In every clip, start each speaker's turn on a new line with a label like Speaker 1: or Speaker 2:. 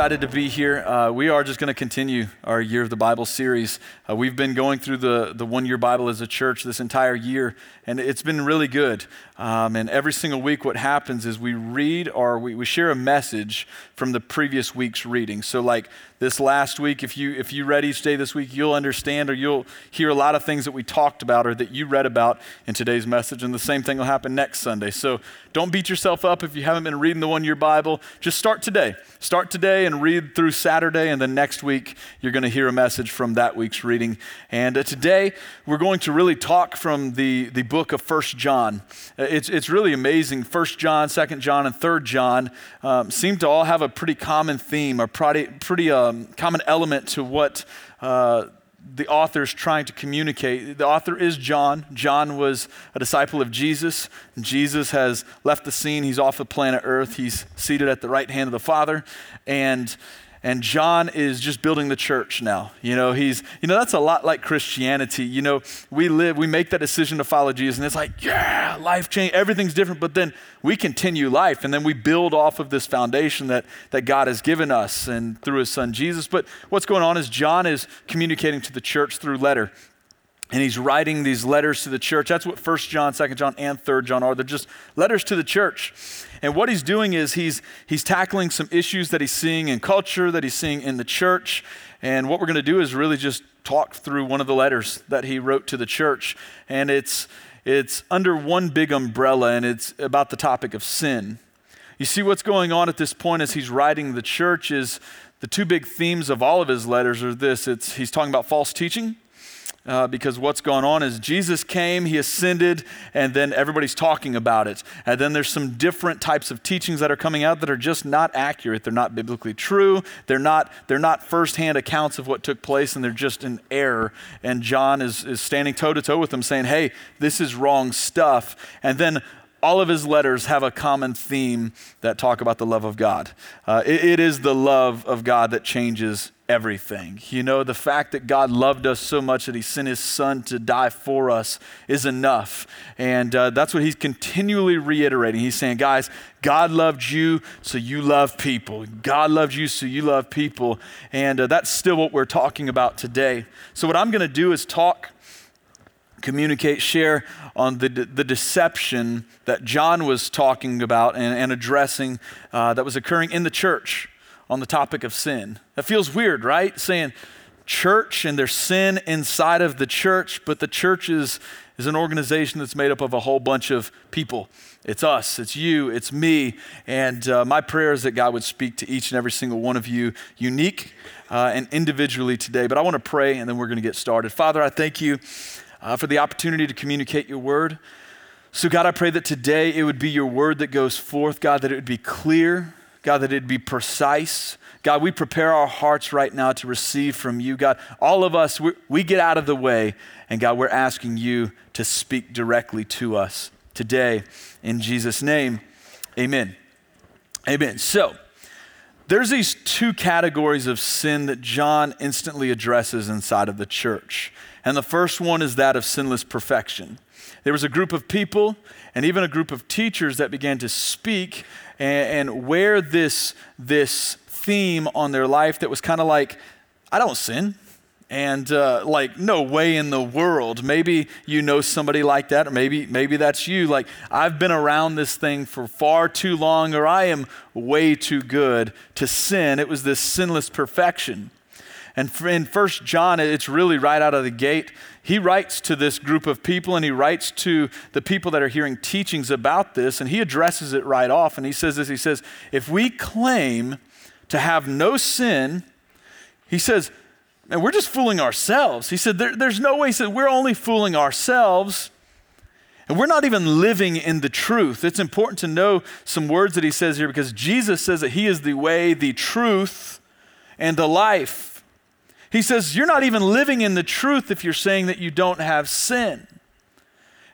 Speaker 1: excited to be here. Uh, we are just going to continue our Year of the Bible series. Uh, we've been going through the, the one year Bible as a church this entire year, and it's been really good. Um, and every single week, what happens is we read or we, we share a message from the previous week's reading. So, like this last week, if you, if you read each day this week, you'll understand or you'll hear a lot of things that we talked about or that you read about in today's message. And the same thing will happen next Sunday. So, don't beat yourself up if you haven't been reading the one year Bible. Just start today. Start today and read through Saturday, and then next week, you're going to hear a message from that week's reading. And uh, today, we're going to really talk from the, the book of First John. Uh, it's, it's really amazing. First John, Second John, and Third John um, seem to all have a pretty common theme, a pretty, pretty um, common element to what. Uh, the author is trying to communicate. The author is John. John was a disciple of Jesus. Jesus has left the scene. He's off the planet Earth. He's seated at the right hand of the Father. And and John is just building the church now. You know, he's, you know, that's a lot like Christianity. You know, we live, we make that decision to follow Jesus, and it's like, yeah, life change, everything's different, but then we continue life, and then we build off of this foundation that, that God has given us and through his son Jesus. But what's going on is John is communicating to the church through letter. And he's writing these letters to the church. That's what 1 John, 2 John, and 3 John are. They're just letters to the church. And what he's doing is he's, he's tackling some issues that he's seeing in culture, that he's seeing in the church. And what we're going to do is really just talk through one of the letters that he wrote to the church. And it's, it's under one big umbrella, and it's about the topic of sin. You see, what's going on at this point as he's writing the church is the two big themes of all of his letters are this it's, he's talking about false teaching uh, because what's gone on is Jesus came, he ascended, and then everybody's talking about it. And then there's some different types of teachings that are coming out that are just not accurate. They're not biblically true. They're not, they're not firsthand accounts of what took place, and they're just in error. And John is, is standing toe to toe with them, saying, Hey, this is wrong stuff. And then all of his letters have a common theme that talk about the love of God. Uh, it, it is the love of God that changes everything. You know, the fact that God loved us so much that he sent his son to die for us is enough. And uh, that's what he's continually reiterating. He's saying, guys, God loved you, so you love people. God loved you, so you love people. And uh, that's still what we're talking about today. So, what I'm going to do is talk communicate, share on the, the deception that John was talking about and, and addressing uh, that was occurring in the church on the topic of sin. That feels weird, right? Saying church and there's sin inside of the church, but the church is, is an organization that's made up of a whole bunch of people. It's us, it's you, it's me. And uh, my prayer is that God would speak to each and every single one of you unique uh, and individually today. But I want to pray and then we're going to get started. Father, I thank you uh, for the opportunity to communicate your word. So, God, I pray that today it would be your word that goes forth, God, that it would be clear, God, that it'd be precise. God, we prepare our hearts right now to receive from you. God, all of us, we, we get out of the way, and God, we're asking you to speak directly to us today. In Jesus' name, amen. Amen. So, there's these two categories of sin that John instantly addresses inside of the church. And the first one is that of sinless perfection. There was a group of people and even a group of teachers that began to speak and, and wear this, this theme on their life that was kind of like, I don't sin. And uh, like, no way in the world. Maybe you know somebody like that, or maybe maybe that's you. Like, I've been around this thing for far too long, or I am way too good to sin. It was this sinless perfection. And in First John, it's really right out of the gate. He writes to this group of people and he writes to the people that are hearing teachings about this, and he addresses it right off. And he says this He says, If we claim to have no sin, he says, and we're just fooling ourselves. He said, there, There's no way. He said, We're only fooling ourselves. And we're not even living in the truth. It's important to know some words that he says here because Jesus says that he is the way, the truth, and the life. He says, You're not even living in the truth if you're saying that you don't have sin.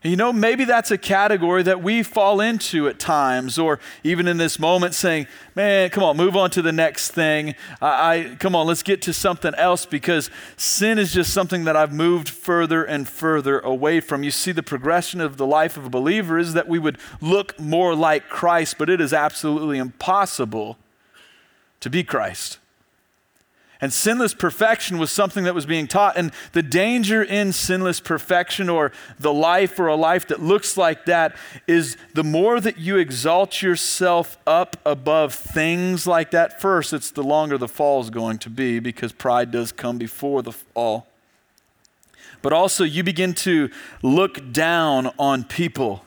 Speaker 1: And you know, maybe that's a category that we fall into at times, or even in this moment saying, Man, come on, move on to the next thing. I, I come on, let's get to something else because sin is just something that I've moved further and further away from. You see, the progression of the life of a believer is that we would look more like Christ, but it is absolutely impossible to be Christ. And sinless perfection was something that was being taught. And the danger in sinless perfection or the life or a life that looks like that is the more that you exalt yourself up above things like that, first, it's the longer the fall is going to be because pride does come before the fall. But also, you begin to look down on people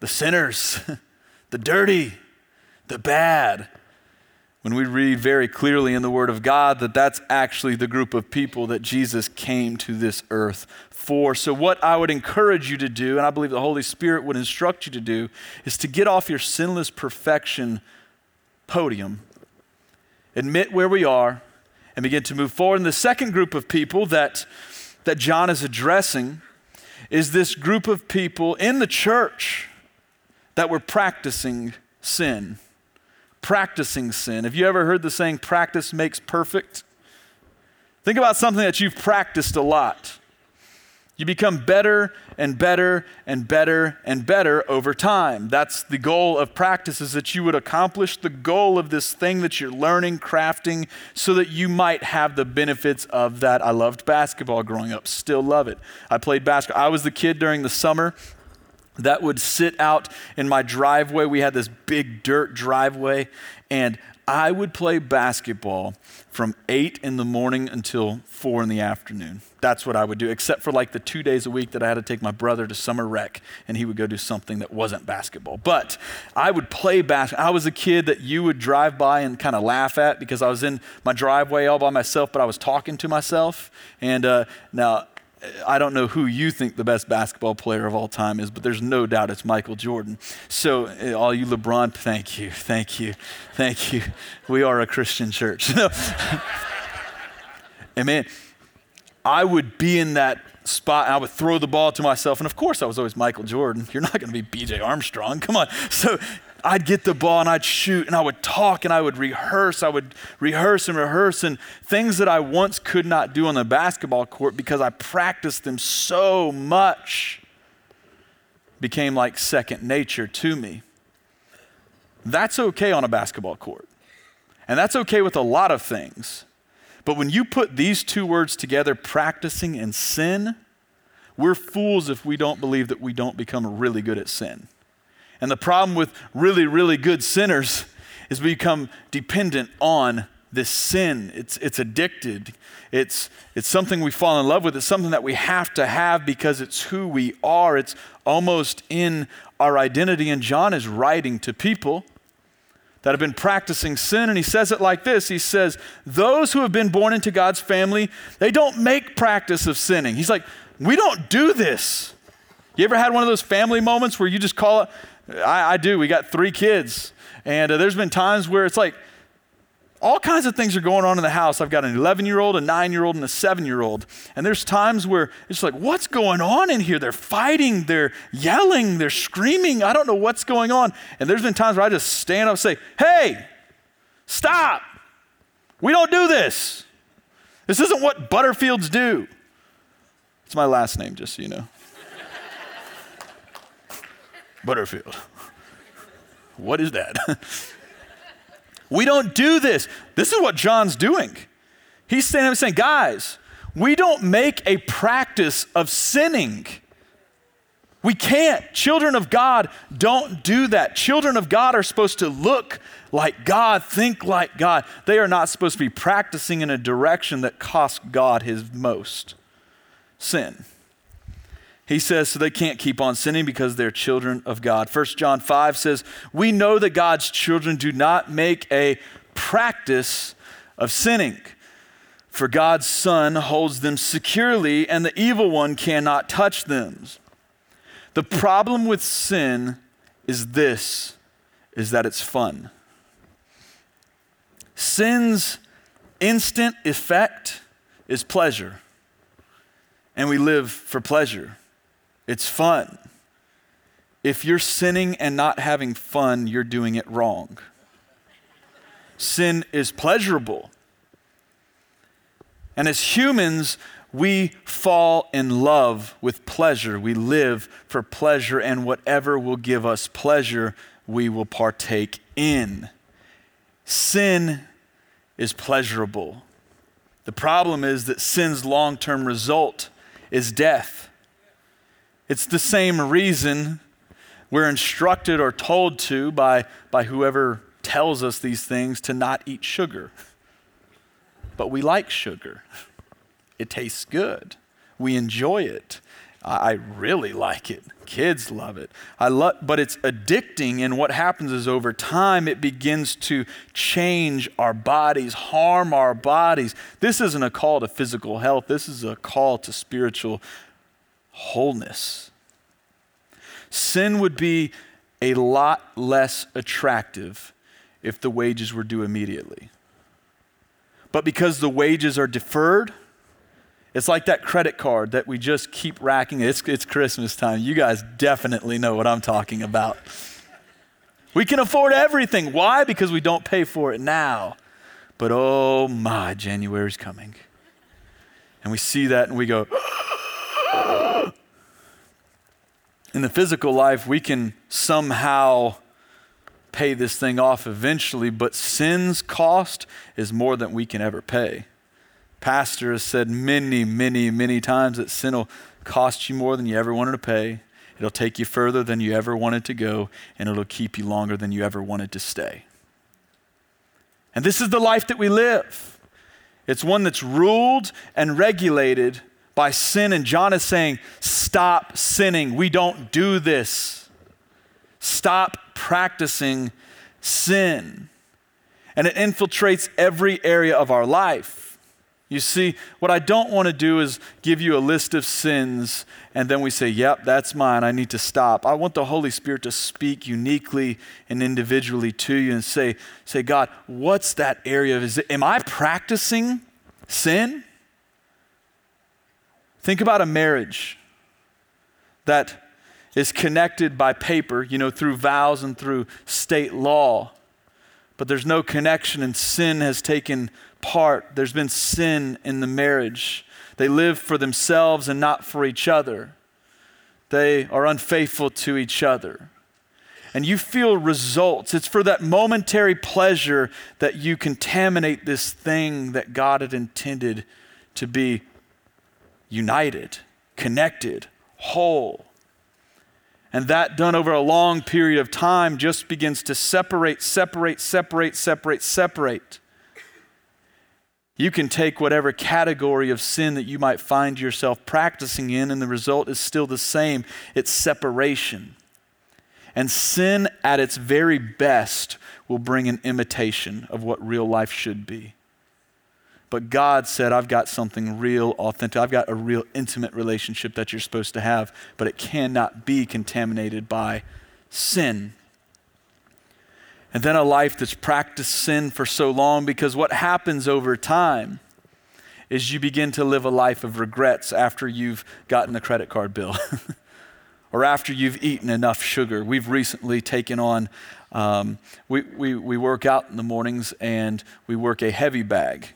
Speaker 1: the sinners, the dirty, the bad when we read very clearly in the Word of God that that's actually the group of people that Jesus came to this earth for. So, what I would encourage you to do, and I believe the Holy Spirit would instruct you to do, is to get off your sinless perfection podium, admit where we are, and begin to move forward. And the second group of people that, that John is addressing is this group of people in the church that were practicing sin practicing sin. Have you ever heard the saying, practice makes perfect? Think about something that you've practiced a lot. You become better and better and better and better over time. That's the goal of practice is that you would accomplish the goal of this thing that you're learning, crafting, so that you might have the benefits of that. I loved basketball growing up, still love it. I played basketball. I was the kid during the summer that would sit out in my driveway. We had this big dirt driveway, and I would play basketball from 8 in the morning until 4 in the afternoon. That's what I would do, except for like the two days a week that I had to take my brother to summer rec and he would go do something that wasn't basketball. But I would play basketball. I was a kid that you would drive by and kind of laugh at because I was in my driveway all by myself, but I was talking to myself. And uh, now, I don't know who you think the best basketball player of all time is, but there's no doubt it's Michael Jordan. So, eh, all you LeBron, thank you, thank you, thank you. We are a Christian church. and man, I would be in that spot. I would throw the ball to myself. And of course, I was always Michael Jordan. You're not going to be BJ Armstrong. Come on. So I'd get the ball and I'd shoot and I would talk and I would rehearse. I would rehearse and rehearse and things that I once could not do on the basketball court because I practiced them so much became like second nature to me. That's okay on a basketball court. And that's okay with a lot of things. But when you put these two words together, practicing and sin, we're fools if we don't believe that we don't become really good at sin. And the problem with really, really good sinners is we become dependent on this sin. It's, it's addicted. It's, it's something we fall in love with. It's something that we have to have because it's who we are. It's almost in our identity. And John is writing to people that have been practicing sin. And he says it like this He says, Those who have been born into God's family, they don't make practice of sinning. He's like, We don't do this. You ever had one of those family moments where you just call it, I, I do. We got three kids. And uh, there's been times where it's like all kinds of things are going on in the house. I've got an 11 year old, a nine year old, and a seven year old. And there's times where it's like, what's going on in here? They're fighting, they're yelling, they're screaming. I don't know what's going on. And there's been times where I just stand up and say, hey, stop. We don't do this. This isn't what Butterfields do. It's my last name, just so you know. Butterfield. What is that? we don't do this. This is what John's doing. He's standing up saying, guys, we don't make a practice of sinning. We can't. Children of God don't do that. Children of God are supposed to look like God, think like God. They are not supposed to be practicing in a direction that costs God his most sin. He says, so they can't keep on sinning because they're children of God. 1 John 5 says, We know that God's children do not make a practice of sinning, for God's Son holds them securely, and the evil one cannot touch them. The problem with sin is this is that it's fun. Sin's instant effect is pleasure, and we live for pleasure. It's fun. If you're sinning and not having fun, you're doing it wrong. Sin is pleasurable. And as humans, we fall in love with pleasure. We live for pleasure, and whatever will give us pleasure, we will partake in. sin is pleasurable. The problem is that sin's long term result is death. It's the same reason we're instructed or told to by, by whoever tells us these things to not eat sugar. But we like sugar, it tastes good, we enjoy it. I really like it. Kids love it. I love, but it's addicting, and what happens is over time it begins to change our bodies, harm our bodies. This isn't a call to physical health. This is a call to spiritual wholeness. Sin would be a lot less attractive if the wages were due immediately. But because the wages are deferred, it's like that credit card that we just keep racking. It's, it's Christmas time. You guys definitely know what I'm talking about. We can afford everything. Why? Because we don't pay for it now. But oh my, January's coming. And we see that and we go, in the physical life, we can somehow pay this thing off eventually, but sin's cost is more than we can ever pay. Pastor has said many, many, many times that sin will cost you more than you ever wanted to pay. It'll take you further than you ever wanted to go, and it'll keep you longer than you ever wanted to stay. And this is the life that we live. It's one that's ruled and regulated by sin. And John is saying, Stop sinning. We don't do this. Stop practicing sin. And it infiltrates every area of our life. You see, what I don't want to do is give you a list of sins and then we say, yep, that's mine. I need to stop. I want the Holy Spirit to speak uniquely and individually to you and say, say God, what's that area? Is it, am I practicing sin? Think about a marriage that is connected by paper, you know, through vows and through state law, but there's no connection and sin has taken part. There's been sin in the marriage. They live for themselves and not for each other. They are unfaithful to each other. And you feel results. It's for that momentary pleasure that you contaminate this thing that God had intended to be united, connected, whole. And that done over a long period of time just begins to separate, separate, separate, separate, separate. You can take whatever category of sin that you might find yourself practicing in, and the result is still the same it's separation. And sin at its very best will bring an imitation of what real life should be. But God said, I've got something real, authentic. I've got a real intimate relationship that you're supposed to have, but it cannot be contaminated by sin. And then a life that's practiced sin for so long because what happens over time is you begin to live a life of regrets after you've gotten a credit card bill or after you've eaten enough sugar. We've recently taken on, um, we, we, we work out in the mornings and we work a heavy bag.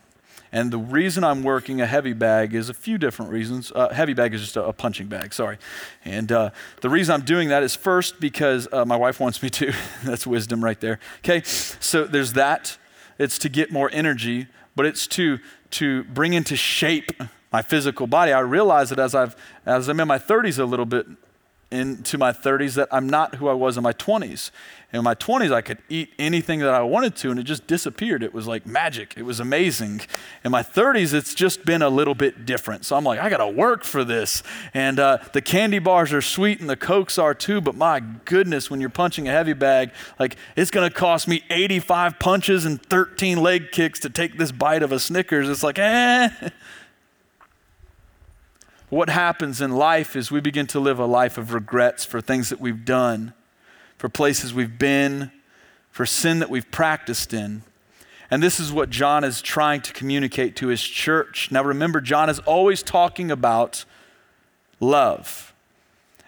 Speaker 1: And the reason I'm working a heavy bag is a few different reasons. Uh, heavy bag is just a, a punching bag, sorry. And uh, the reason I'm doing that is first because uh, my wife wants me to. That's wisdom right there. Okay, so there's that. It's to get more energy, but it's to to bring into shape my physical body. I realize that as I've as I'm in my 30s a little bit into my 30s that I'm not who I was in my 20s. In my 20s, I could eat anything that I wanted to, and it just disappeared. It was like magic. It was amazing. In my 30s, it's just been a little bit different. So I'm like, I got to work for this. And uh, the candy bars are sweet, and the Cokes are too, but my goodness, when you're punching a heavy bag, like it's going to cost me 85 punches and 13 leg kicks to take this bite of a Snickers. It's like, eh. What happens in life is we begin to live a life of regrets for things that we've done, for places we've been, for sin that we've practiced in. And this is what John is trying to communicate to his church. Now remember, John is always talking about love.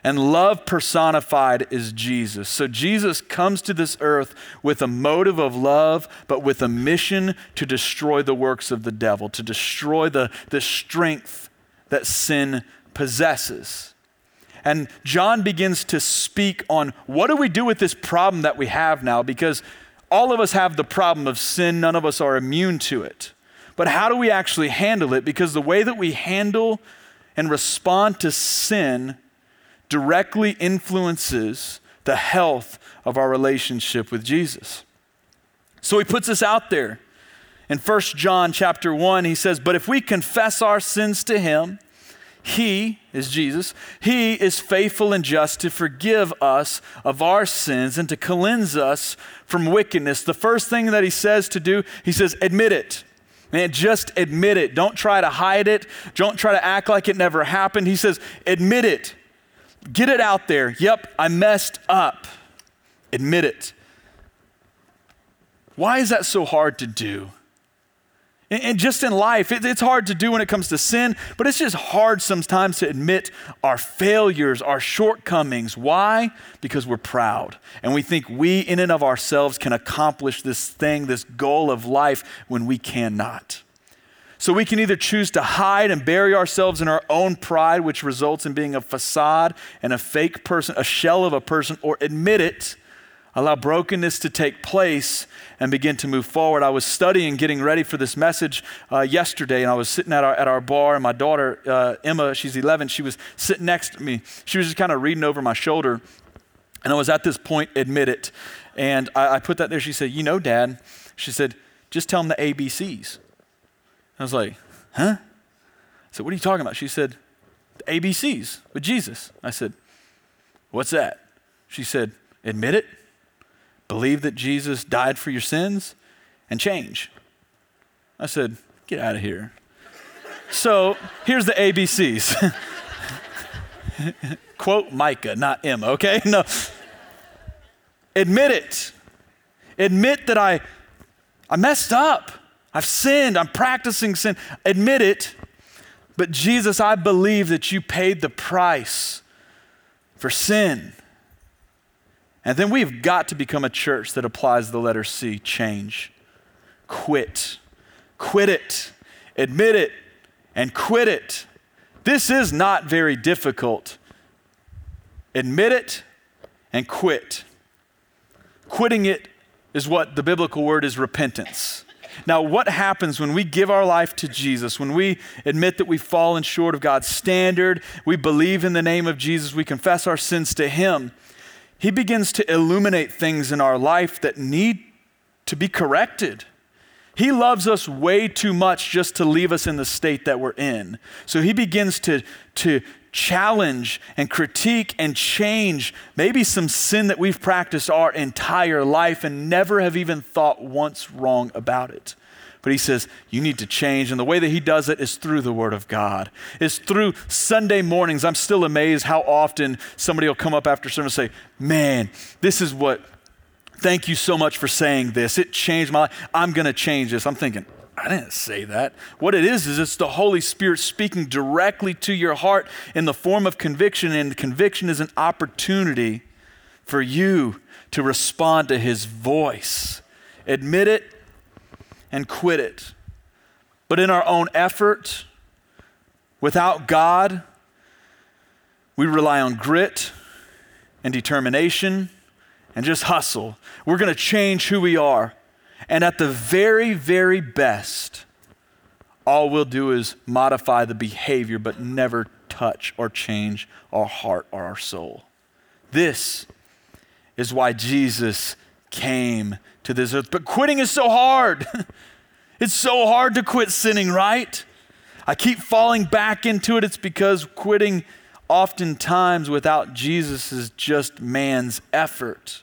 Speaker 1: And love personified is Jesus. So Jesus comes to this earth with a motive of love, but with a mission to destroy the works of the devil, to destroy the, the strength that sin possesses. And John begins to speak on what do we do with this problem that we have now because all of us have the problem of sin, none of us are immune to it. But how do we actually handle it? Because the way that we handle and respond to sin directly influences the health of our relationship with Jesus. So he puts us out there. In 1 John chapter 1, he says, But if we confess our sins to him, he is Jesus. He is faithful and just to forgive us of our sins and to cleanse us from wickedness. The first thing that he says to do, he says, admit it. Man, just admit it. Don't try to hide it. Don't try to act like it never happened. He says, admit it. Get it out there. Yep, I messed up. Admit it. Why is that so hard to do? And just in life, it's hard to do when it comes to sin, but it's just hard sometimes to admit our failures, our shortcomings. Why? Because we're proud. And we think we, in and of ourselves, can accomplish this thing, this goal of life, when we cannot. So we can either choose to hide and bury ourselves in our own pride, which results in being a facade and a fake person, a shell of a person, or admit it allow brokenness to take place and begin to move forward. I was studying, getting ready for this message uh, yesterday, and I was sitting at our, at our bar, and my daughter, uh, Emma, she's 11, she was sitting next to me. She was just kind of reading over my shoulder, and I was at this point, admit it. And I, I put that there. She said, You know, Dad, she said, just tell them the ABCs. I was like, Huh? I said, What are you talking about? She said, The ABCs with Jesus. I said, What's that? She said, Admit it believe that Jesus died for your sins, and change. I said, Get out of here. So here's the ABCs. Quote Micah, not Emma, okay? No. Admit it. Admit that I, I messed up. I've sinned. I'm practicing sin. Admit it. But Jesus, I believe that you paid the price for sin. And then we've got to become a church that applies the letter C change. Quit. Quit it. Admit it and quit it. This is not very difficult. Admit it and quit. Quitting it is what the biblical word is repentance. Now, what happens when we give our life to Jesus, when we admit that we've fallen short of God's standard, we believe in the name of Jesus, we confess our sins to Him? He begins to illuminate things in our life that need to be corrected. He loves us way too much just to leave us in the state that we're in. So he begins to, to challenge and critique and change maybe some sin that we've practiced our entire life and never have even thought once wrong about it. But he says, you need to change. And the way that he does it is through the Word of God. It's through Sunday mornings. I'm still amazed how often somebody will come up after service and say, Man, this is what, thank you so much for saying this. It changed my life. I'm going to change this. I'm thinking, I didn't say that. What it is, is it's the Holy Spirit speaking directly to your heart in the form of conviction. And conviction is an opportunity for you to respond to his voice. Admit it and quit it. But in our own effort, without God, we rely on grit and determination and just hustle. We're going to change who we are. And at the very, very best, all we'll do is modify the behavior, but never touch or change our heart or our soul. This is why Jesus came to this earth. But quitting is so hard. it's so hard to quit sinning, right? I keep falling back into it. It's because quitting oftentimes without Jesus is just man's effort.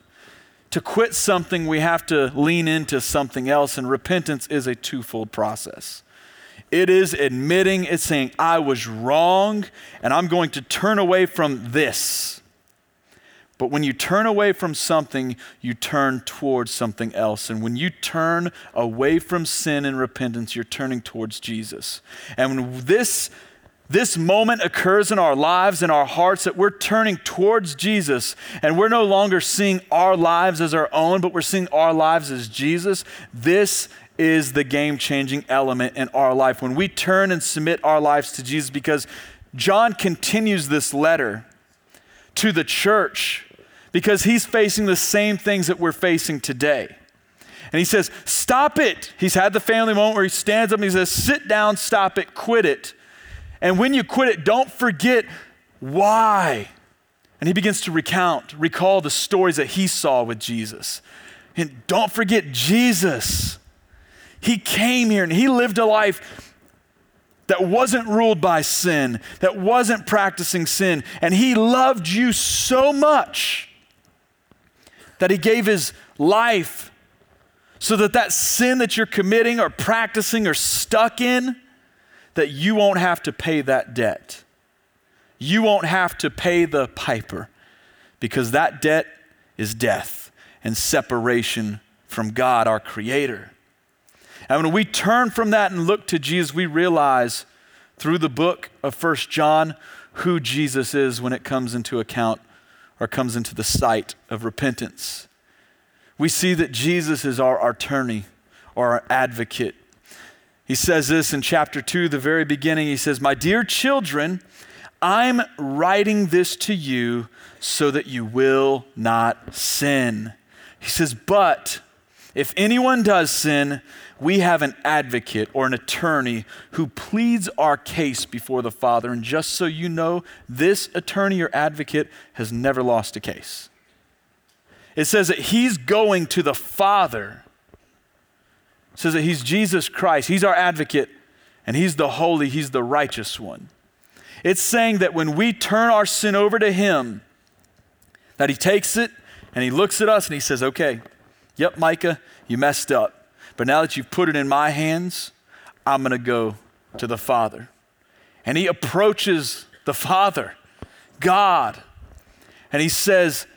Speaker 1: To quit something, we have to lean into something else, and repentance is a twofold process. It is admitting, it's saying, I was wrong, and I'm going to turn away from this. But when you turn away from something, you turn towards something else. And when you turn away from sin and repentance, you're turning towards Jesus. And when this this moment occurs in our lives, in our hearts, that we're turning towards Jesus and we're no longer seeing our lives as our own, but we're seeing our lives as Jesus. This is the game changing element in our life. When we turn and submit our lives to Jesus, because John continues this letter to the church because he's facing the same things that we're facing today. And he says, Stop it. He's had the family moment where he stands up and he says, Sit down, stop it, quit it. And when you quit it, don't forget why. And he begins to recount, recall the stories that he saw with Jesus. And don't forget Jesus. He came here and he lived a life that wasn't ruled by sin, that wasn't practicing sin. And he loved you so much that he gave his life so that that sin that you're committing or practicing or stuck in, that you won't have to pay that debt. You won't have to pay the piper because that debt is death and separation from God, our Creator. And when we turn from that and look to Jesus, we realize through the book of First John who Jesus is when it comes into account or comes into the sight of repentance. We see that Jesus is our attorney or our advocate. He says this in chapter 2, the very beginning. He says, My dear children, I'm writing this to you so that you will not sin. He says, But if anyone does sin, we have an advocate or an attorney who pleads our case before the Father. And just so you know, this attorney or advocate has never lost a case. It says that he's going to the Father. It says that he's Jesus Christ. He's our advocate, and he's the holy, he's the righteous one. It's saying that when we turn our sin over to him, that he takes it and he looks at us and he says, Okay, yep, Micah, you messed up. But now that you've put it in my hands, I'm going to go to the Father. And he approaches the Father, God, and he says,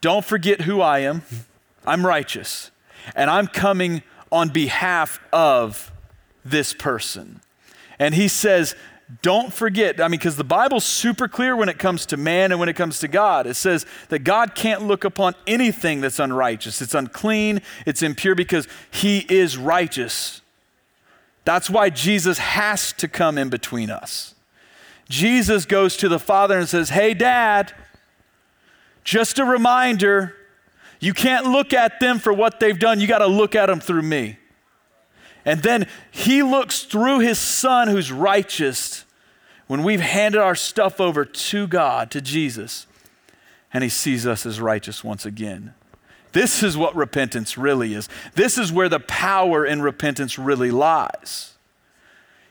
Speaker 1: Don't forget who I am. I'm righteous. And I'm coming on behalf of this person. And he says, don't forget, I mean, because the Bible's super clear when it comes to man and when it comes to God. It says that God can't look upon anything that's unrighteous. It's unclean, it's impure because he is righteous. That's why Jesus has to come in between us. Jesus goes to the Father and says, Hey, Dad, just a reminder, you can't look at them for what they've done. You got to look at them through me. And then he looks through his son who's righteous when we've handed our stuff over to God, to Jesus, and he sees us as righteous once again. This is what repentance really is. This is where the power in repentance really lies.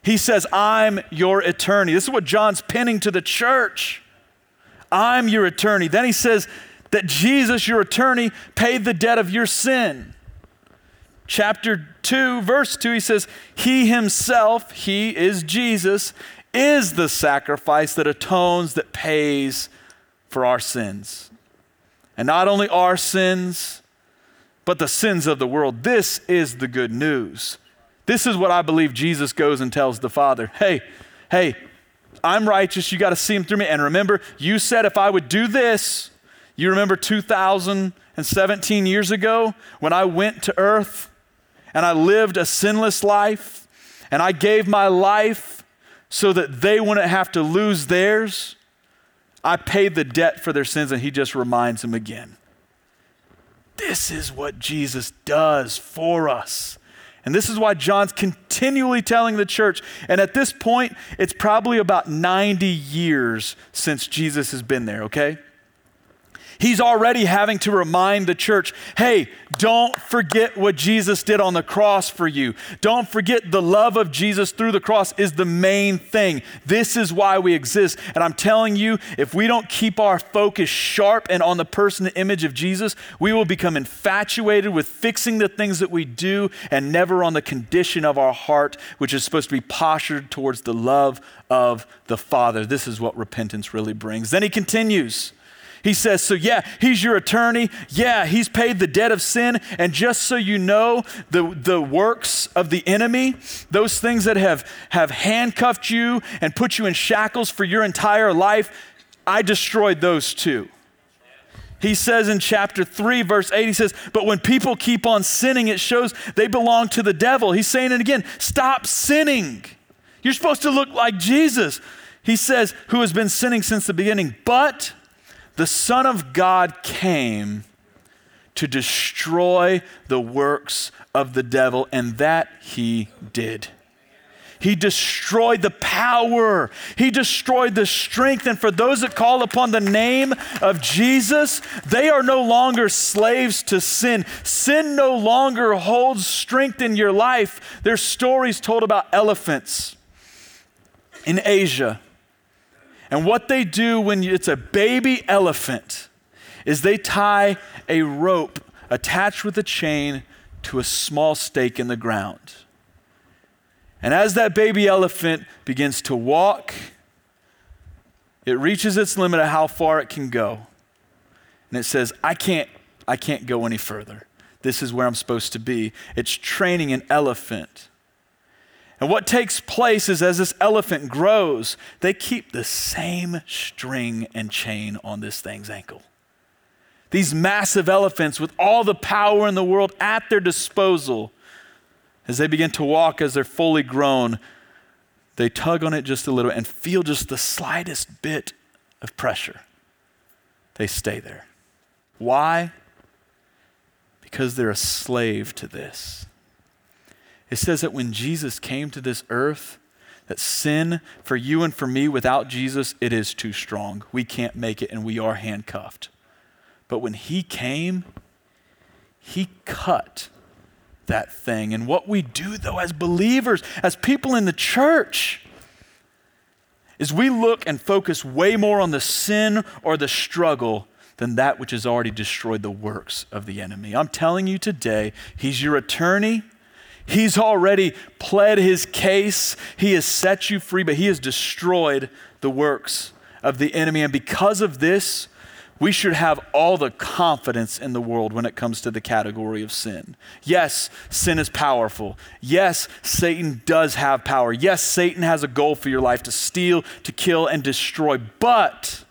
Speaker 1: He says, I'm your attorney. This is what John's penning to the church. I'm your attorney. Then he says that Jesus, your attorney, paid the debt of your sin chapter 2, verse 2, he says, He himself, He is Jesus, is the sacrifice that atones, that pays for our sins. And not only our sins, but the sins of the world. This is the good news. This is what I believe Jesus goes and tells the Father Hey, hey, I'm righteous. You got to see him through me. And remember, you said if I would do this, you remember 2017 years ago when I went to earth and I lived a sinless life and I gave my life so that they wouldn't have to lose theirs, I paid the debt for their sins and he just reminds them again. This is what Jesus does for us. And this is why John's continually telling the church. And at this point, it's probably about 90 years since Jesus has been there, okay? He's already having to remind the church hey, don't forget what Jesus did on the cross for you. Don't forget the love of Jesus through the cross is the main thing. This is why we exist. And I'm telling you, if we don't keep our focus sharp and on the person and image of Jesus, we will become infatuated with fixing the things that we do and never on the condition of our heart, which is supposed to be postured towards the love of the Father. This is what repentance really brings. Then he continues. He says, So, yeah, he's your attorney. Yeah, he's paid the debt of sin. And just so you know, the, the works of the enemy, those things that have, have handcuffed you and put you in shackles for your entire life, I destroyed those too. He says in chapter 3, verse 8, he says, But when people keep on sinning, it shows they belong to the devil. He's saying it again stop sinning. You're supposed to look like Jesus. He says, Who has been sinning since the beginning. But the Son of God came to destroy the works of the devil, and that he did. He destroyed the power. He destroyed the strength. And for those that call upon the name of Jesus, they are no longer slaves to sin. Sin no longer holds strength in your life. There's stories told about elephants in Asia. And what they do when it's a baby elephant is they tie a rope attached with a chain to a small stake in the ground. And as that baby elephant begins to walk, it reaches its limit of how far it can go. And it says, I can't, I can't go any further. This is where I'm supposed to be. It's training an elephant. And what takes place is as this elephant grows, they keep the same string and chain on this thing's ankle. These massive elephants, with all the power in the world at their disposal, as they begin to walk, as they're fully grown, they tug on it just a little and feel just the slightest bit of pressure. They stay there. Why? Because they're a slave to this. It says that when Jesus came to this earth, that sin for you and for me without Jesus, it is too strong. We can't make it and we are handcuffed. But when he came, he cut that thing. And what we do, though, as believers, as people in the church, is we look and focus way more on the sin or the struggle than that which has already destroyed the works of the enemy. I'm telling you today, he's your attorney. He's already pled his case. He has set you free, but he has destroyed the works of the enemy. And because of this, we should have all the confidence in the world when it comes to the category of sin. Yes, sin is powerful. Yes, Satan does have power. Yes, Satan has a goal for your life to steal, to kill, and destroy. But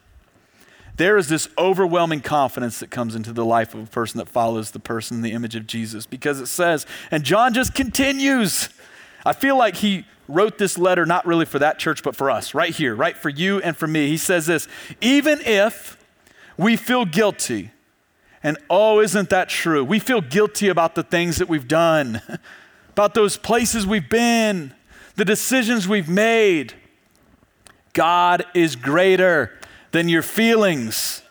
Speaker 1: there is this overwhelming confidence that comes into the life of a person that follows the person in the image of Jesus because it says, and John just continues. I feel like he wrote this letter not really for that church, but for us, right here, right for you and for me. He says this even if we feel guilty. And oh, isn't that true? We feel guilty about the things that we've done, about those places we've been, the decisions we've made. God is greater than your feelings.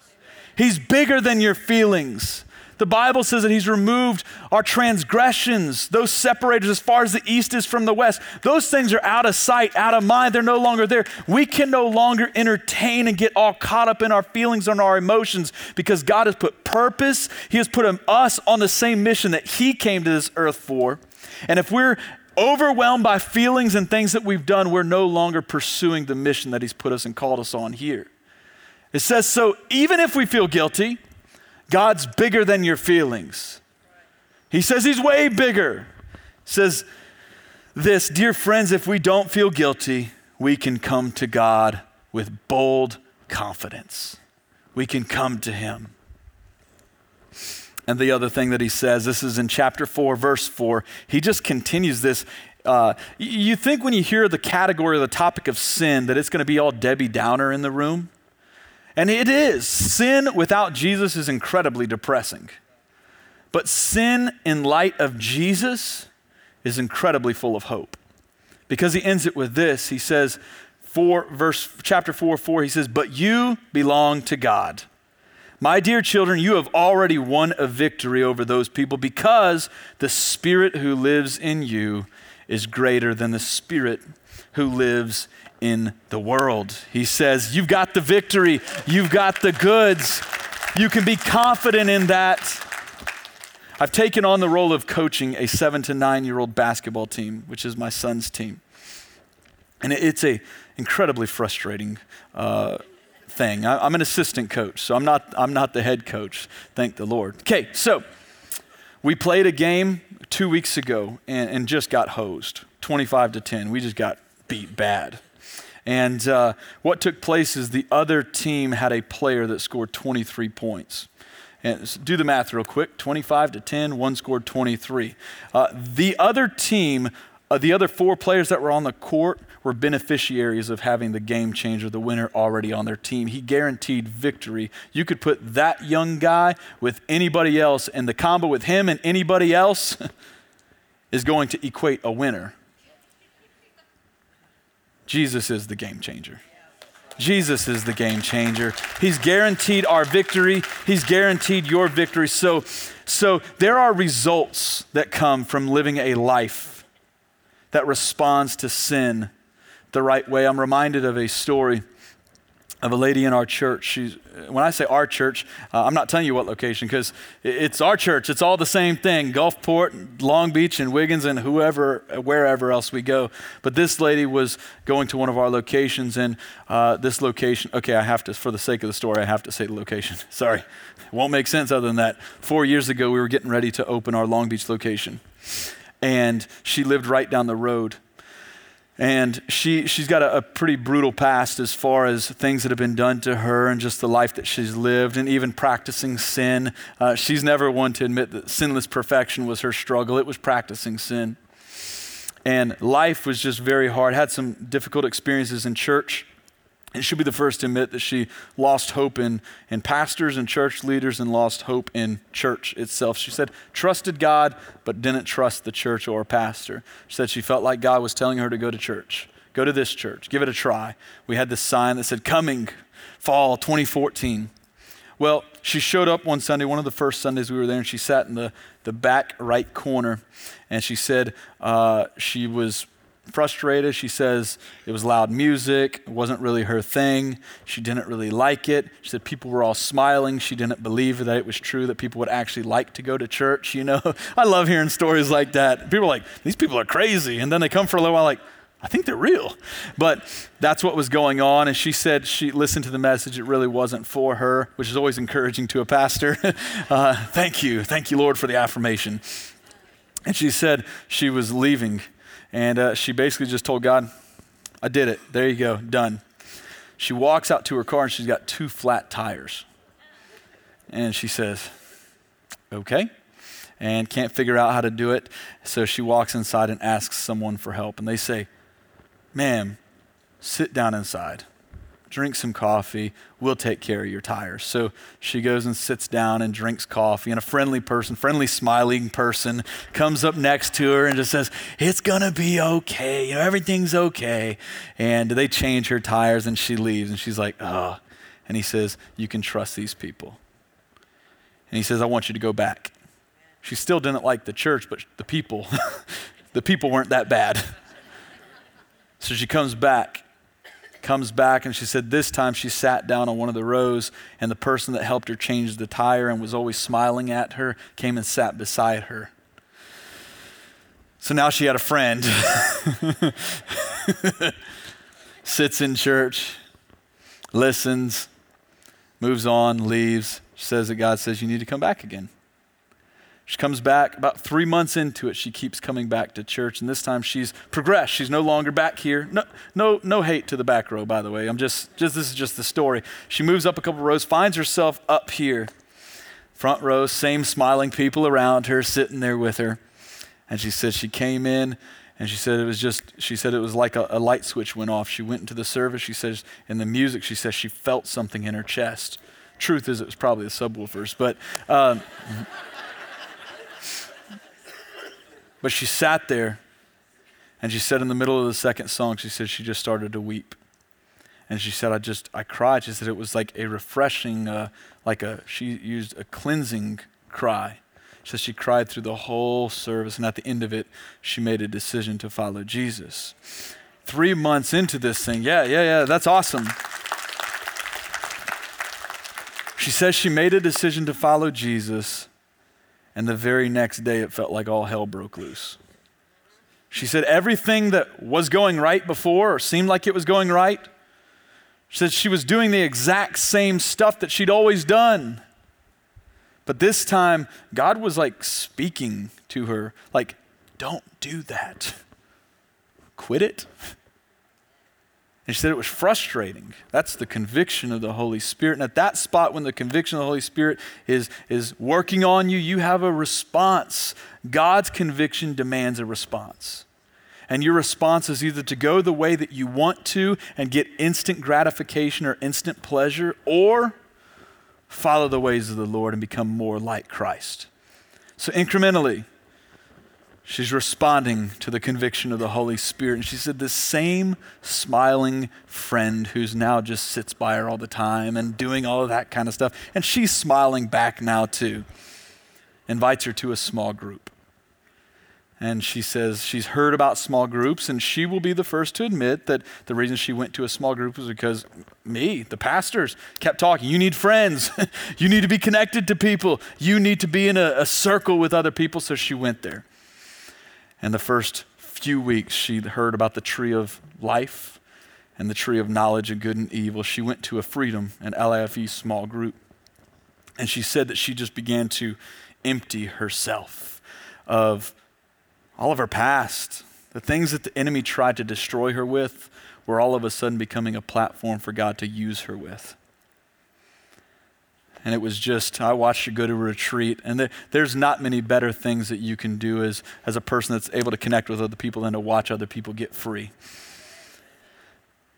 Speaker 1: He's bigger than your feelings. The Bible says that He's removed our transgressions, those separators as far as the east is from the west. Those things are out of sight, out of mind. They're no longer there. We can no longer entertain and get all caught up in our feelings and our emotions because God has put purpose. He has put us on the same mission that He came to this earth for. And if we're overwhelmed by feelings and things that we've done, we're no longer pursuing the mission that He's put us and called us on here. It says, so even if we feel guilty, God's bigger than your feelings. He says he's way bigger. He Says this, dear friends, if we don't feel guilty, we can come to God with bold confidence. We can come to him. And the other thing that he says, this is in chapter 4, verse 4, he just continues this. Uh, you think when you hear the category or the topic of sin that it's going to be all Debbie Downer in the room? And it is. Sin without Jesus is incredibly depressing. But sin in light of Jesus is incredibly full of hope. Because he ends it with this. He says, 4 verse chapter 4 4 he says, "But you belong to God." My dear children, you have already won a victory over those people because the spirit who lives in you is greater than the spirit who lives in the world. He says, You've got the victory, you've got the goods, you can be confident in that. I've taken on the role of coaching a seven to nine year old basketball team, which is my son's team. And it's a incredibly frustrating uh, thing. I, am an assistant coach, so I'm not, I'm not the head coach, thank the Lord. Okay, so we played a game two weeks ago and, and just got hosed 25 to 10. We just got beat bad. And uh, what took place is the other team had a player that scored 23 points. And do the math real quick 25 to 10, one scored 23. Uh, the other team, uh, the other four players that were on the court, were beneficiaries of having the game changer, the winner, already on their team. He guaranteed victory. You could put that young guy with anybody else, and the combo with him and anybody else is going to equate a winner. Jesus is the game changer. Jesus is the game changer. He's guaranteed our victory. He's guaranteed your victory. So, so there are results that come from living a life that responds to sin the right way. I'm reminded of a story of a lady in our church. She's, when I say our church, uh, I'm not telling you what location because it's our church. It's all the same thing Gulfport, Long Beach, and Wiggins, and whoever, wherever else we go. But this lady was going to one of our locations, and uh, this location, okay, I have to, for the sake of the story, I have to say the location. Sorry. It won't make sense other than that. Four years ago, we were getting ready to open our Long Beach location, and she lived right down the road. And she, she's got a, a, pretty brutal past as far as things that have been done to her and just the life that she's lived, and even practicing sin. Uh, she's never one to admit that sinless perfection was her struggle, it was practicing sin. And life was just very hard, had some difficult experiences in church. And she'll be the first to admit that she lost hope in, in pastors and church leaders and lost hope in church itself. She said, trusted God, but didn't trust the church or pastor. She said she felt like God was telling her to go to church. Go to this church, give it a try. We had this sign that said, Coming fall 2014. Well, she showed up one Sunday, one of the first Sundays we were there, and she sat in the, the back right corner. And she said uh, she was frustrated. She says it was loud music, it wasn't really her thing. She didn't really like it. She said people were all smiling. She didn't believe that it was true that people would actually like to go to church. You know, I love hearing stories like that. People are like, these people are crazy. And then they come for a little while, like, I think they're real. But that's what was going on. And she said she listened to the message. It really wasn't for her, which is always encouraging to a pastor. uh, thank you. Thank you, Lord, for the affirmation. And she said she was leaving and uh, she basically just told God, I did it. There you go, done. She walks out to her car and she's got two flat tires. And she says, Okay. And can't figure out how to do it. So she walks inside and asks someone for help. And they say, Ma'am, sit down inside drink some coffee. We'll take care of your tires. So she goes and sits down and drinks coffee. And a friendly person, friendly, smiling person, comes up next to her and just says, It's going to be okay. You know, everything's okay. And they change her tires and she leaves. And she's like, Oh. And he says, You can trust these people. And he says, I want you to go back. She still didn't like the church, but the people, the people weren't that bad. So she comes back comes back and she said this time she sat down on one of the rows and the person that helped her change the tire and was always smiling at her came and sat beside her. So now she had a friend. Sits in church, listens, moves on, leaves, says that God says you need to come back again. She comes back about three months into it. She keeps coming back to church, and this time she's progressed. She's no longer back here. No, no, no hate to the back row, by the way. I'm just, just this is just the story. She moves up a couple rows, finds herself up here, front row, same smiling people around her, sitting there with her, and she said she came in. And she said it was just, she said it was like a, a light switch went off. She went into the service. She says, in the music, she says she felt something in her chest. Truth is, it was probably the subwoofers. But um, But she sat there and she said in the middle of the second song, she said she just started to weep. And she said, I just, I cried. She said it was like a refreshing, uh, like a, she used a cleansing cry. She said she cried through the whole service. And at the end of it, she made a decision to follow Jesus. Three months into this thing, yeah, yeah, yeah, that's awesome. She says she made a decision to follow Jesus and the very next day, it felt like all hell broke loose. She said everything that was going right before, or seemed like it was going right, she said she was doing the exact same stuff that she'd always done. But this time, God was like speaking to her, like, don't do that. Quit it. And she said it was frustrating. That's the conviction of the Holy Spirit. And at that spot, when the conviction of the Holy Spirit is, is working on you, you have a response. God's conviction demands a response. And your response is either to go the way that you want to and get instant gratification or instant pleasure, or follow the ways of the Lord and become more like Christ. So, incrementally, she's responding to the conviction of the Holy Spirit. And she said, This same smiling friend who's now just sits by her all the time and doing all of that kind of stuff, and she's smiling back now too, invites her to a small group. And she says she's heard about small groups, and she will be the first to admit that the reason she went to a small group was because me, the pastors, kept talking. You need friends. you need to be connected to people. You need to be in a, a, circle with other people. So she went there. And the first few weeks, she heard about the tree of life and the tree of knowledge of good and evil. She went to a freedom and LIFE small group. And she said that she just began to empty herself of all of her past, the things that the enemy tried to destroy her with, were all of a sudden becoming a platform for God to use her with. And it was just, I watched her go to a retreat, and there, there's not many better things that you can do as, as a person that's able to connect with other people than to watch other people get free.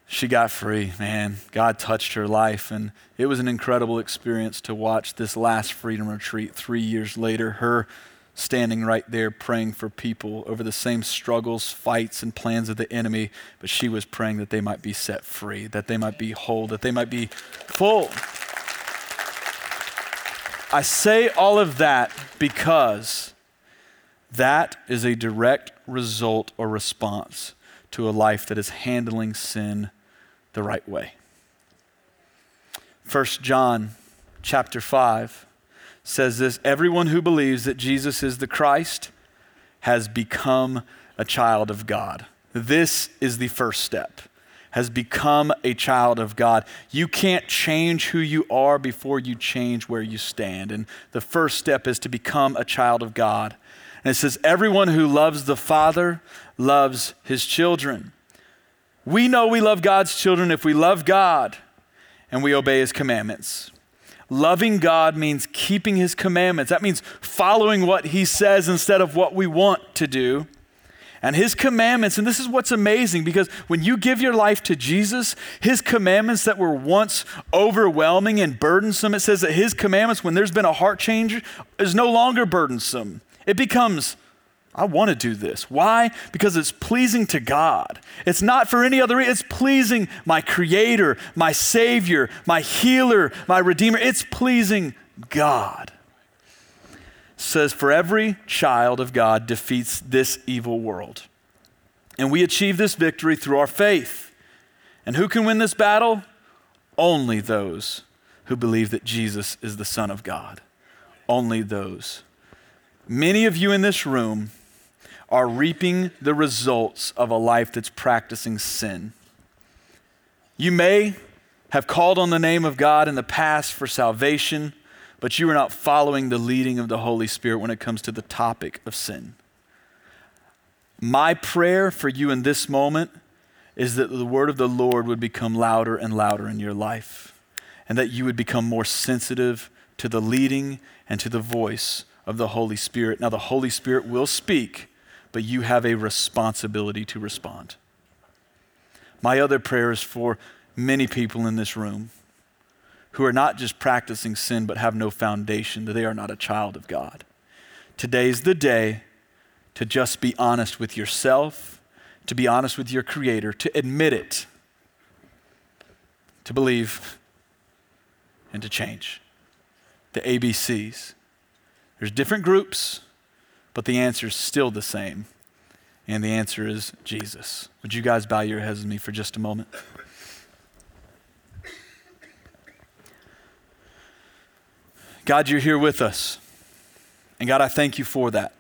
Speaker 1: She got free, man. God touched her life, and it was an incredible experience to watch this last freedom retreat three years later. Her standing right there praying for people over the same struggles, fights, and plans of the enemy, but she was praying that they might be set free, that they might be whole, that they might be full. I say all of that because that is a direct result or response to a life that is handling sin the right way. 1 John chapter 5 says this Everyone who believes that Jesus is the Christ has become a child of God. This is the first step. Has become a child of God. You can't change who you are before you change where you stand. And the first step is to become a child of God. And it says, Everyone who loves the Father loves his children. We know we love God's children if we love God and we obey his commandments. Loving God means keeping his commandments. That means following what he says instead of what we want to do. And his commandments, and this is what's amazing because when you give your life to Jesus, his commandments that were once overwhelming and burdensome, it says that his commandments, when there's been a heart change, is no longer burdensome. It becomes I want to do this. Why? Because it's pleasing to God. It's not for any other reason. It's pleasing my creator, my savior, my healer, my redeemer. It's pleasing God. Says for every child of God defeats this evil world. And we achieve this victory through our faith. And who can win this battle? Only those who believe that Jesus is the son of God. Only those. Many of you in this room are reaping the results of a life that's practicing sin. You may have called on the name of God in the past for salvation, but you are not following the leading of the Holy Spirit when it comes to the topic of sin. My prayer for you in this moment is that the word of the Lord would become louder and louder in your life, and that you would become more sensitive to the leading and to the voice of the Holy Spirit. Now, the Holy Spirit will speak but you have a responsibility to respond. My other prayer is for many people in this room who are not just practicing sin but have no foundation, that they are not a child of God. Today's the day to just be honest with yourself, to be honest with your Creator, to admit it, to believe, and to change. The ABCs. There's different groups but the answer is still the same. And the answer is Jesus. Would you guys bow your heads with me for just a moment? God, you're here with us. And God, I thank you for that.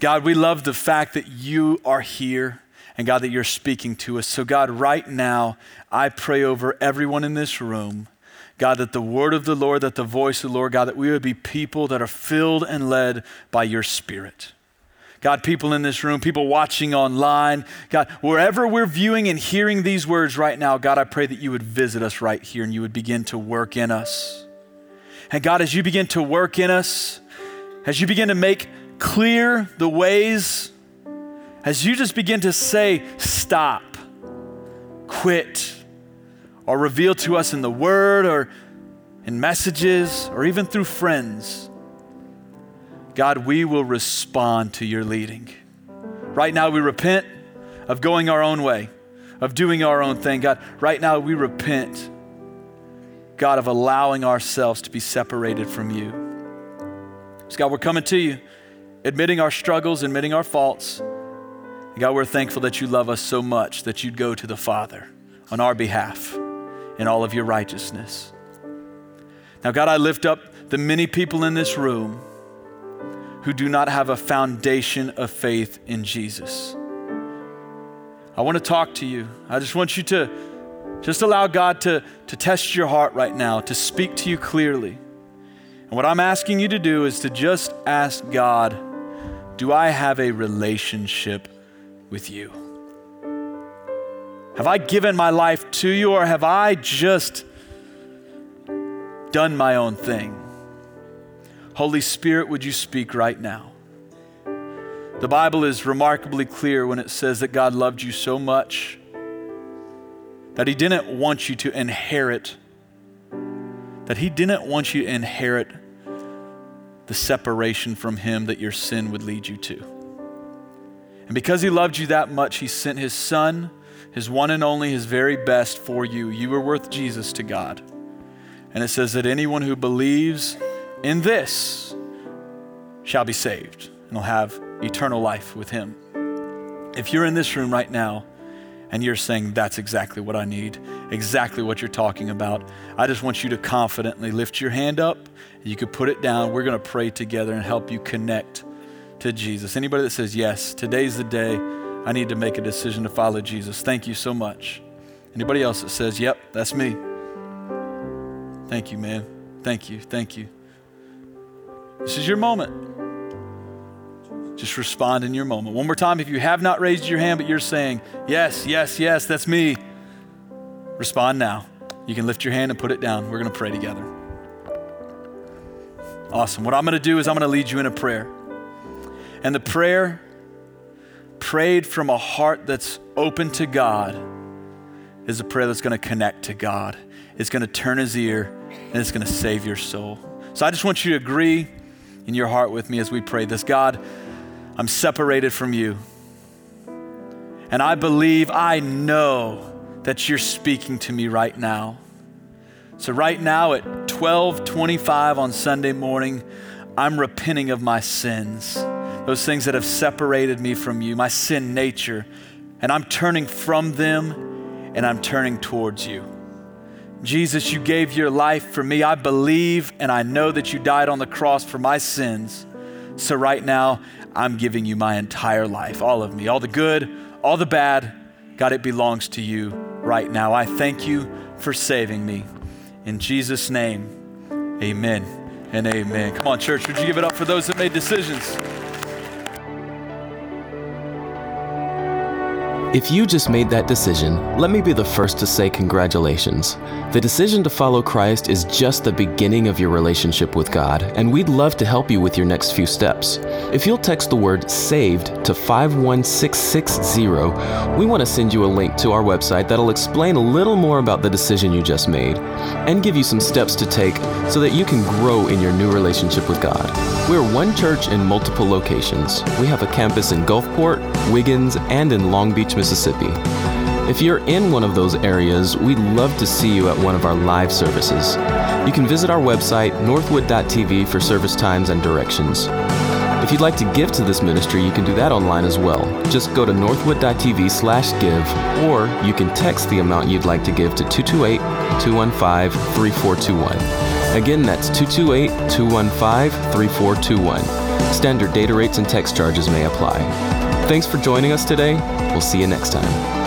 Speaker 1: God, we love the fact that you are here and God, that you're speaking to us. So, God, right now, I pray over everyone in this room God, that the word of the Lord, that the voice of the Lord, God, that we would be people that are filled and led by your Spirit. God, people in this room, people watching online, God, wherever we're viewing and hearing these words right now, God, I pray that you would visit us right here and you would begin to work in us. And God, as you begin to work in us, as you begin to make clear the ways as you just begin to say, stop, quit, or reveal to us in the word or in messages or even through friends, God, we will respond to your leading. Right now, we repent of going our own way, of doing our own thing. God, right now, we repent, God, of allowing ourselves to be separated from you. So, God, we're coming to you, admitting our struggles, admitting our faults. And God, we're thankful that you love us so much that you'd go to the Father on our behalf in all of your righteousness. Now, God, I lift up the many people in this room who do not have a foundation of faith in Jesus. I want to talk to you. I just want you to just allow God to, to test your heart right now, to speak to you clearly. And what I'm asking you to do is to just ask God, do I have a relationship with you? Have I given my life to you or have I just done my own thing? Holy Spirit, would you speak right now? The Bible is remarkably clear when it says that God loved you so much that He didn't want you to inherit, that He didn't want you to inherit the separation from Him that your sin would lead you to. And because He loved you that much, He sent His Son, His one and only, His very best for you. You were worth Jesus to God. And it says that anyone who believes in this shall be saved and will have eternal life with him. If you're in this room right now and you're saying, That's exactly what I need, exactly what you're talking about, I just want you to confidently lift your hand up. You could put it down. We're going to pray together and help you connect to Jesus. Anybody that says, Yes, today's the day I need to make a decision to follow Jesus, thank you so much. Anybody else that says, Yep, that's me. Thank you, man. Thank you. Thank you. This is your moment. Just respond in your moment. One more time, if you have not raised your hand, but you're saying, Yes, yes, yes, that's me, respond now. You can lift your hand and put it down. We're going to pray together. Awesome. What I'm going to do is I'm going to lead you in a prayer. And the prayer, prayed from a heart that's open to God, is a prayer that's going to connect to God. It's going to turn his ear and it's going to save your soul. So I just want you to agree in your heart with me as we pray this. God, I'm separated from you. And I believe, I know that you're speaking to me right now. So right now at 12:25 on Sunday morning, I'm repenting of my sins. Those things that have separated me from you, my sin nature, and I'm turning from them and I'm turning towards you. Jesus, you gave your life for me. I believe and I know that you died on the cross for my sins. So, right now, I'm giving you my entire life, all of me, all the good, all the bad. God, it belongs to you right now. I thank you for saving me. In Jesus' name, amen and amen. Come on, church, would you give it up for those that made decisions?
Speaker 2: If you just made that decision, let me be the first to say congratulations. The decision to follow Christ is just the beginning of your relationship with God, and we'd love to help you with your next few steps. If you'll text the word SAVED to 51660, we want to send you a link to our website that'll explain a little more about the decision you just made and give you some steps to take so that you can grow in your new relationship with God. We're one church in multiple locations. We have a campus in Gulfport, Wiggins, and in Long Beach, Mississippi. If you're in one of those areas, we'd love to see you at one of our live services. You can visit our website, northwood.tv, for service times and directions. If you'd like to give to this ministry, you can do that online as well. Just go to northwood.tv slash give, or you can text the amount you'd like to give to 228 215 3421. Again, that's 228 215 3421. Standard data rates and text charges may apply. Thanks for joining us today. We'll see you next time.